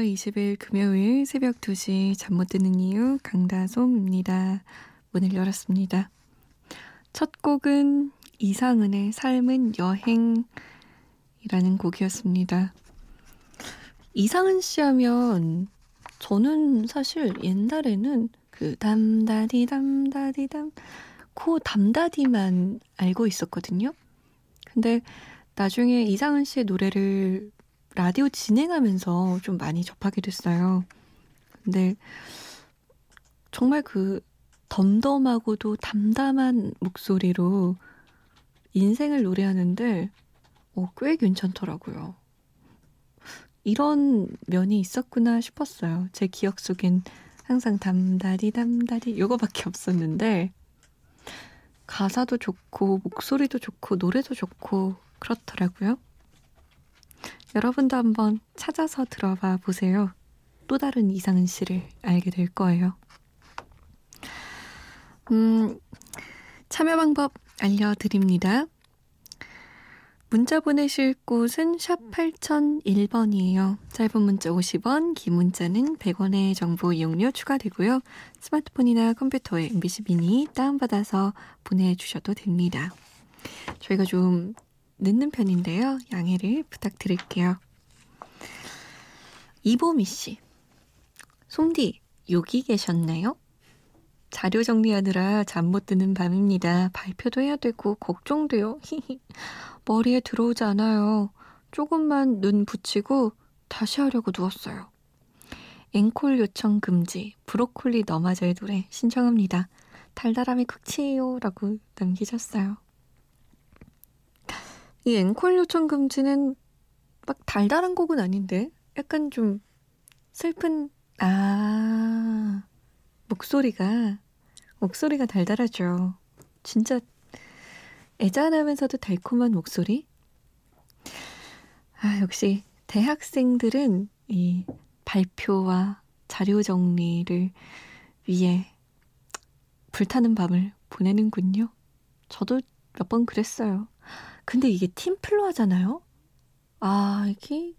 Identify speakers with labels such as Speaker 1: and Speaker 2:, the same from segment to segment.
Speaker 1: 5월 20일 금요일 새벽 2시 잠 못 드는 이유 강다솜입니다. 문을 열었습니다. 첫 곡은 이상은의 삶은 여행이라는 곡이었습니다. 이상은 씨 하면 저는 사실 옛날에는 그 담다디 담다디 담코 담다디만 알고 있었거든요. 근데 나중에 이상은 씨의 노래를 라디오 진행하면서 좀 많이 접하게 됐어요. 근데 정말 그 덤덤하고도 담담한 목소리로 인생을 노래하는데 어, 꽤 괜찮더라고요. 이런 면이 있었구나 싶었어요. 제 기억 속엔 항상 담다리 담다리 요거밖에 없었는데 가사도 좋고 목소리도 좋고 노래도 좋고 그렇더라고요. 여러분도 한번 찾아서 들어봐 보세요. 또 다른 이상은 씨를 알게 될 거예요. 음, 참여 방법 알려드립니다. 문자 보내실 곳은 샵 8001번이에요. 짧은 문자 50원, 긴 문자는 100원의 정보 이용료 추가되고요. 스마트폰이나 컴퓨터에 MBC 미니 다운받아서 보내주셔도 됩니다. 저희가 좀 늦는 편인데요. 양해를 부탁드릴게요. 이보미 씨. 솜디, 여기 계셨나요? 자료 정리하느라 잠 못 드는 밤입니다. 발표도 해야 되고 걱정돼요. 머리에 들어오지 않아요. 조금만 눈 붙이고 다시 하려고 누웠어요. 앵콜 요청 금지, 브로콜리 너마저의 노래 신청합니다. 달달함이 극치예요. 라고 남기셨어요. 이 앵콜 요청 금지는 막 달달한 곡은 아닌데 약간 좀 슬픈 아 목소리가 목소리가 달달하죠. 진짜 애잔하면서도 달콤한 목소리. 아 역시 대학생들은 이 발표와 자료 정리를 위해 불타는 밤을 보내는군요. 저도 몇 번 그랬어요. 근데 이게 팀플로 하잖아요? 아, 이게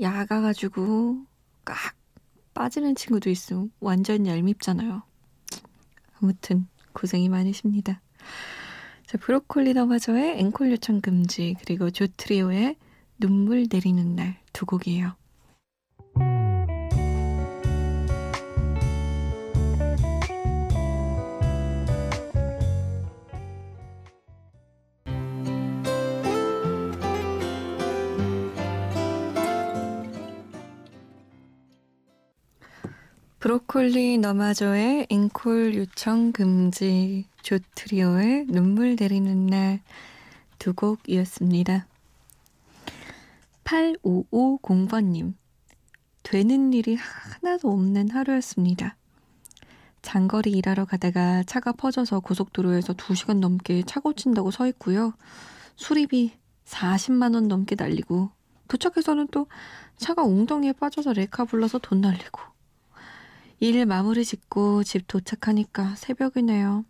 Speaker 1: 야가가지고 깍 빠지는 친구도 있음. 완전 얄밉잖아요. 아무튼 고생이 많으십니다. 자, 브로콜리 너마저의 앵콜 요청 금지 그리고 조트리오의 눈물 내리는 날 두 곡이에요. 브로콜리 너마저의 앵콜 요청 금지, 조트리오의 눈물 내리는 날 두 곡이었습니다. 8550번님, 되는 일이 하나도 없는 하루였습니다. 장거리 일하러 가다가 차가 퍼져서 고속도로에서 2시간 넘게 차 고친다고 서 있고요. 수리비 40만원 넘게 날리고, 도착해서는 또 차가 웅덩이에 빠져서 레카 불러서 돈 날리고, 일 마무리 짓고 집 도착하니까 새벽이네요.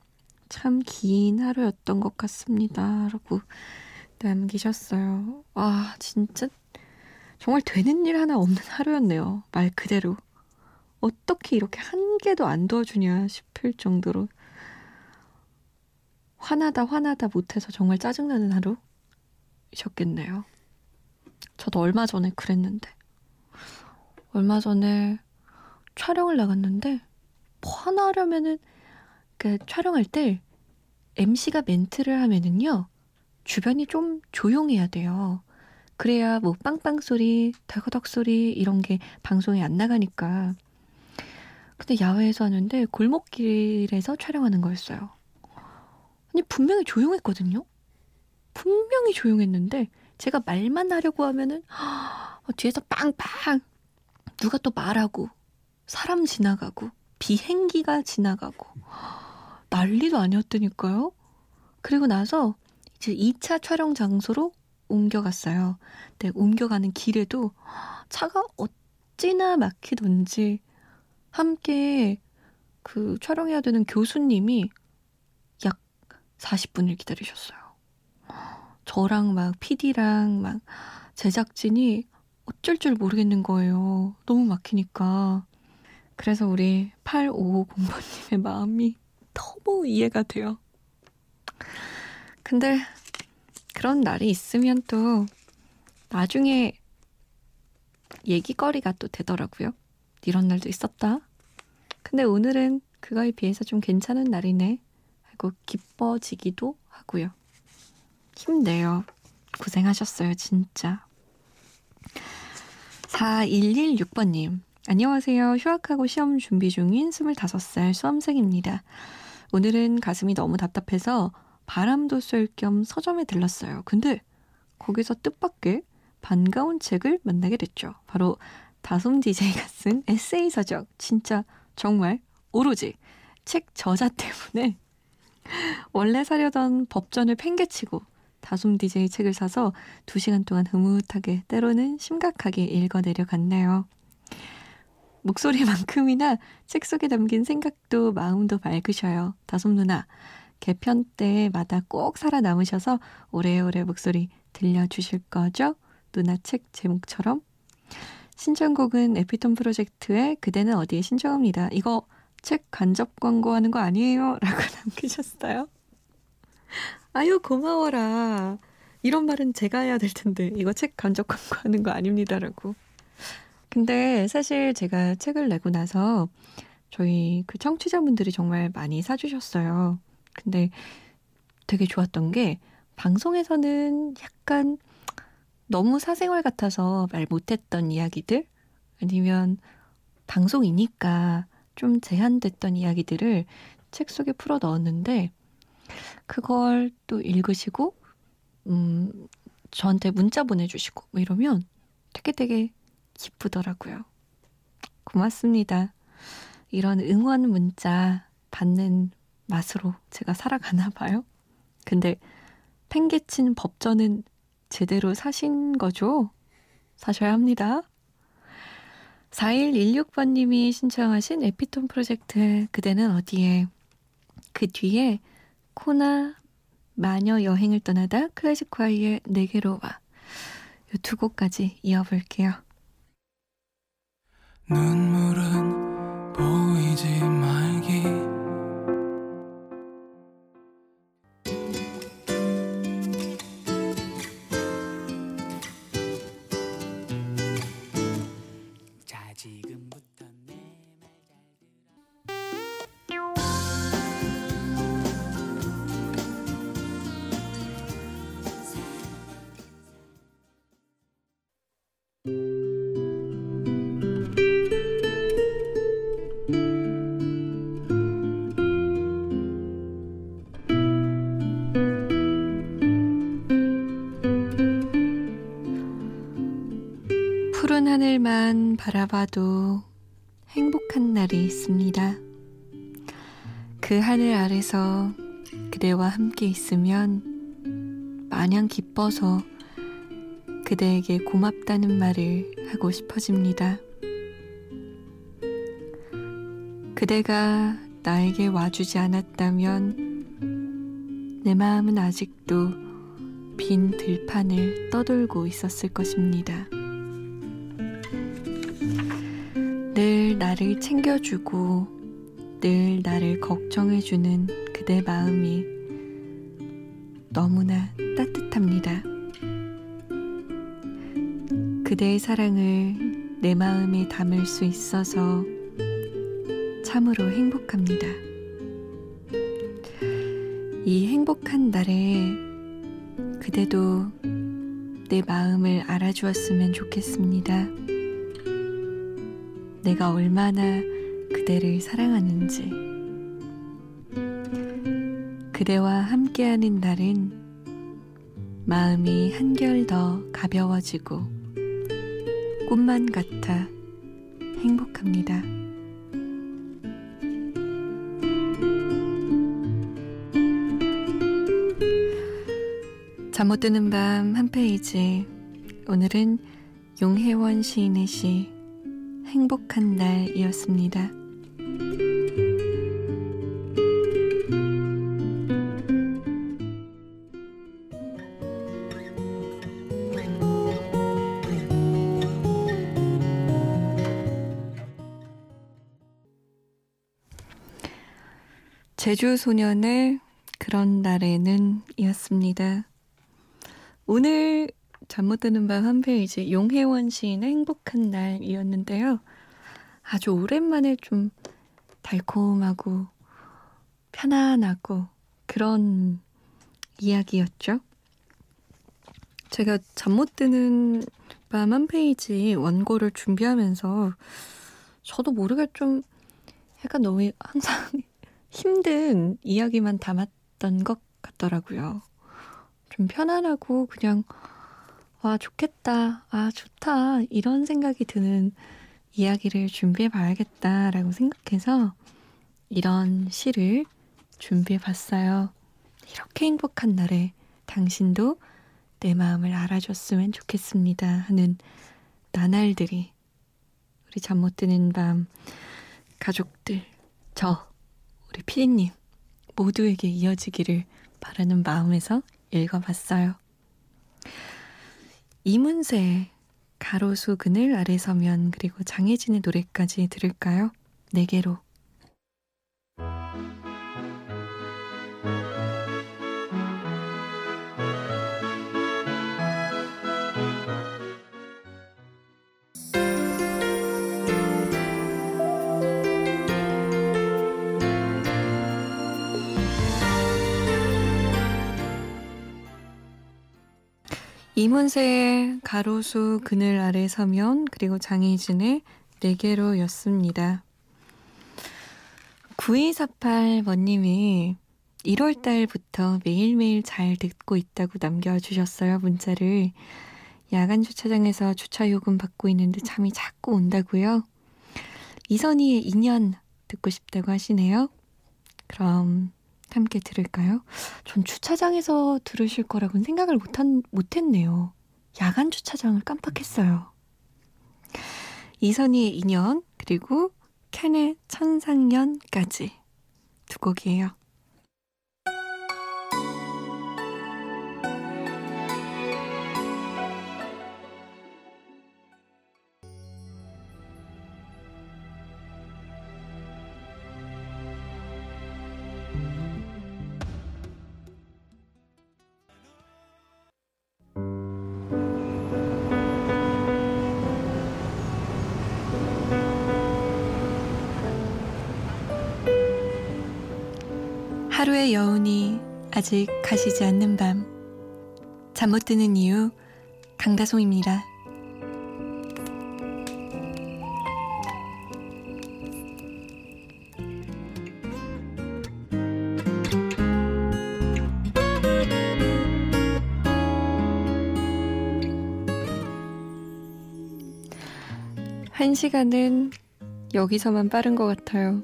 Speaker 1: 참 긴 하루였던 것 같습니다. 라고 남기셨어요. 아, 진짜 정말 되는 일 하나 없는 하루였네요. 말 그대로. 어떻게 이렇게 한 개도 안 도와주냐 싶을 정도로 화나다 화나다 못해서 정말 짜증나는 하루이셨겠네요. 저도 얼마 전에 그랬는데 얼마 전에 촬영을 나갔는데 뭐 하나 하려면은 그 촬영할 때 MC가 멘트를 하면은요 주변이 좀 조용해야 돼요. 그래야 뭐 빵빵 소리, 덜거덕 소리 이런 게 방송에 안 나가니까. 근데 야외에서 하는데 골목길에서 촬영하는 거였어요. 아니 분명히 조용했거든요. 분명히 조용했는데 제가 말만 하려고 하면은 어, 뒤에서 빵빵 누가 또 말하고 사람 지나가고 비행기가 지나가고 난리도 아니었다니까요. 그리고 나서 이제 2차 촬영 장소로 옮겨갔어요. 네, 옮겨가는 길에도 차가 어찌나 막히던지 함께 그 촬영해야 되는 교수님이 약 40분을 기다리셨어요. 저랑 막 PD랑 막 제작진이 어쩔 줄 모르겠는 거예요. 너무 막히니까. 그래서 우리 8550번님의 마음이 너무 이해가 돼요. 근데 그런 날이 있으면 또 나중에 얘기거리가 또 되더라고요. 이런 날도 있었다. 근데 오늘은 그거에 비해서 좀 괜찮은 날이네 하고 기뻐지기도 하고요. 힘내요. 고생하셨어요, 진짜. 4116번님. 안녕하세요. 휴학하고 시험 준비 중인 25살 수험생입니다. 오늘은 가슴이 너무 답답해서 바람도 쐴 겸 서점에 들렀어요. 근데 거기서 뜻밖의 반가운 책을 만나게 됐죠. 바로 다솜 DJ가 쓴 에세이 서적. 진짜 정말 오로지 책 저자 때문에 원래 사려던 법전을 팽개치고 다솜 DJ 책을 사서 두 시간 동안 흐뭇하게 때로는 심각하게 읽어 내려 갔네요. 목소리만큼이나 책 속에 담긴 생각도 마음도 밝으셔요. 다솜 누나, 개편 때마다 꼭 살아남으셔서 오래오래 목소리 들려주실 거죠? 누나 책 제목처럼. 신청곡은 에피톤 프로젝트의 그대는 어디에 신청합니다. 이거 책 간접 광고하는 거 아니에요? 라고 남기셨어요. 아유, 고마워라. 이런 말은 제가 해야 될 텐데, 이거 책 간접 광고하는 거 아닙니다라고. 근데 사실 제가 책을 내고 나서 저희 그 청취자분들이 정말 많이 사주셨어요. 근데 되게 좋았던 게 방송에서는 약간 너무 사생활 같아서 말 못했던 이야기들 아니면 방송이니까 좀 제한됐던 이야기들을 책 속에 풀어 넣었는데 그걸 또 읽으시고 음 저한테 문자 보내주시고 뭐 이러면 되게 되게 기쁘더라고요. 고맙습니다. 이런 응원 문자 받는 맛으로 제가 살아가나 봐요. 근데 팽개친 법전은 제대로 사신 거죠? 사셔야 합니다. 4116번님이 신청하신 에피톤 프로젝트 그대는 어디에 그 뒤에 코나 마녀 여행을 떠나다 클래식 콰이의 내게로 와. 이두 곡까지 이어볼게요. 눈물은 보이지 말기. 푸른 바라봐도 행복한 날이 있습니다. 그 하늘 아래서 그대와 함께 있으면 마냥 기뻐서 그대에게 고맙다는 말을 하고 싶어집니다. 그대가 나에게 와주지 않았다면 내 마음은 아직도 빈 들판을 떠돌고 있었을 것입니다. 늘 나를 챙겨주고 늘 나를 걱정해주는 그대 마음이 너무나 따뜻합니다. 그대의 사랑을 내 마음에 담을 수 있어서 참으로 행복합니다. 이 행복한 날에 그대도 내 마음을 알아주었으면 좋겠습니다. 내가 얼마나 그대를 사랑하는지. 그대와 함께하는 날은 마음이 한결 더 가벼워지고 꿈만 같아 행복합니다. 잠 못 드는 밤 한 페이지. 오늘은 용혜원 시인의 시 행복한 날이었습니다. 제주 소년의 그런 날에는 이었습니다. 오늘 잠 못 드는 밤 한 페이지 용혜원 시인의 행복한 날이었는데요. 아주 오랜만에 좀 달콤하고 편안하고 그런 이야기였죠. 제가 잠 못 드는 밤 한 페이지 원고를 준비하면서 저도 모르게 좀 약간 너무 항상 힘든 이야기만 담았던 것 같더라고요. 좀 편안하고 그냥 와 좋겠다, 아 좋다 이런 생각이 드는 이야기를 준비해 봐야겠다라고 생각해서 이런 시를 준비해 봤어요. 이렇게 행복한 날에 당신도 내 마음을 알아줬으면 좋겠습니다 하는 나날들이 우리 잠 못 드는 밤 가족들 저 우리 피디님 모두에게 이어지기를 바라는 마음에서 읽어봤어요. 이문세 가로수 그늘 아래 서면 그리고 장혜진의 노래까지 들을까요? 내게로 이문세의 가로수 그늘 아래 서면 그리고 장희진의 네 개로였습니다. 9248번님이 1월 달부터 매일매일 잘 듣고 있다고 남겨주셨어요, 문자를. 야간 주차장에서 주차 요금 받고 있는데 잠이 자꾸 온다고요? 이선희의 인연 듣고 싶다고 하시네요. 그럼 함께 들을까요? 전 주차장에서 들으실 거라고는 생각을 못한, 못했네요. 야간 주차장을 깜빡했어요. 이선희의 인연, 그리고 캔의 천상연까지 두 곡이에요. 하루의 여운이 아직 가시지 않는 밤. 잠 못 드는 이유, 강다송입니다. 한 시간은 여기서만 빠른 것 같아요.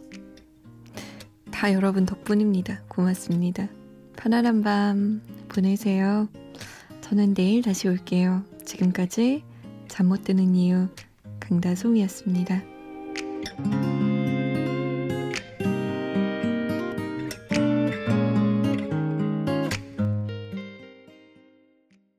Speaker 1: 다 여러분 덕분입니다. 고맙습니다. 편안한 밤 보내세요. 저는 내일 다시 올게요. 지금까지 잠 못 드는 이유 강다송이었습니다.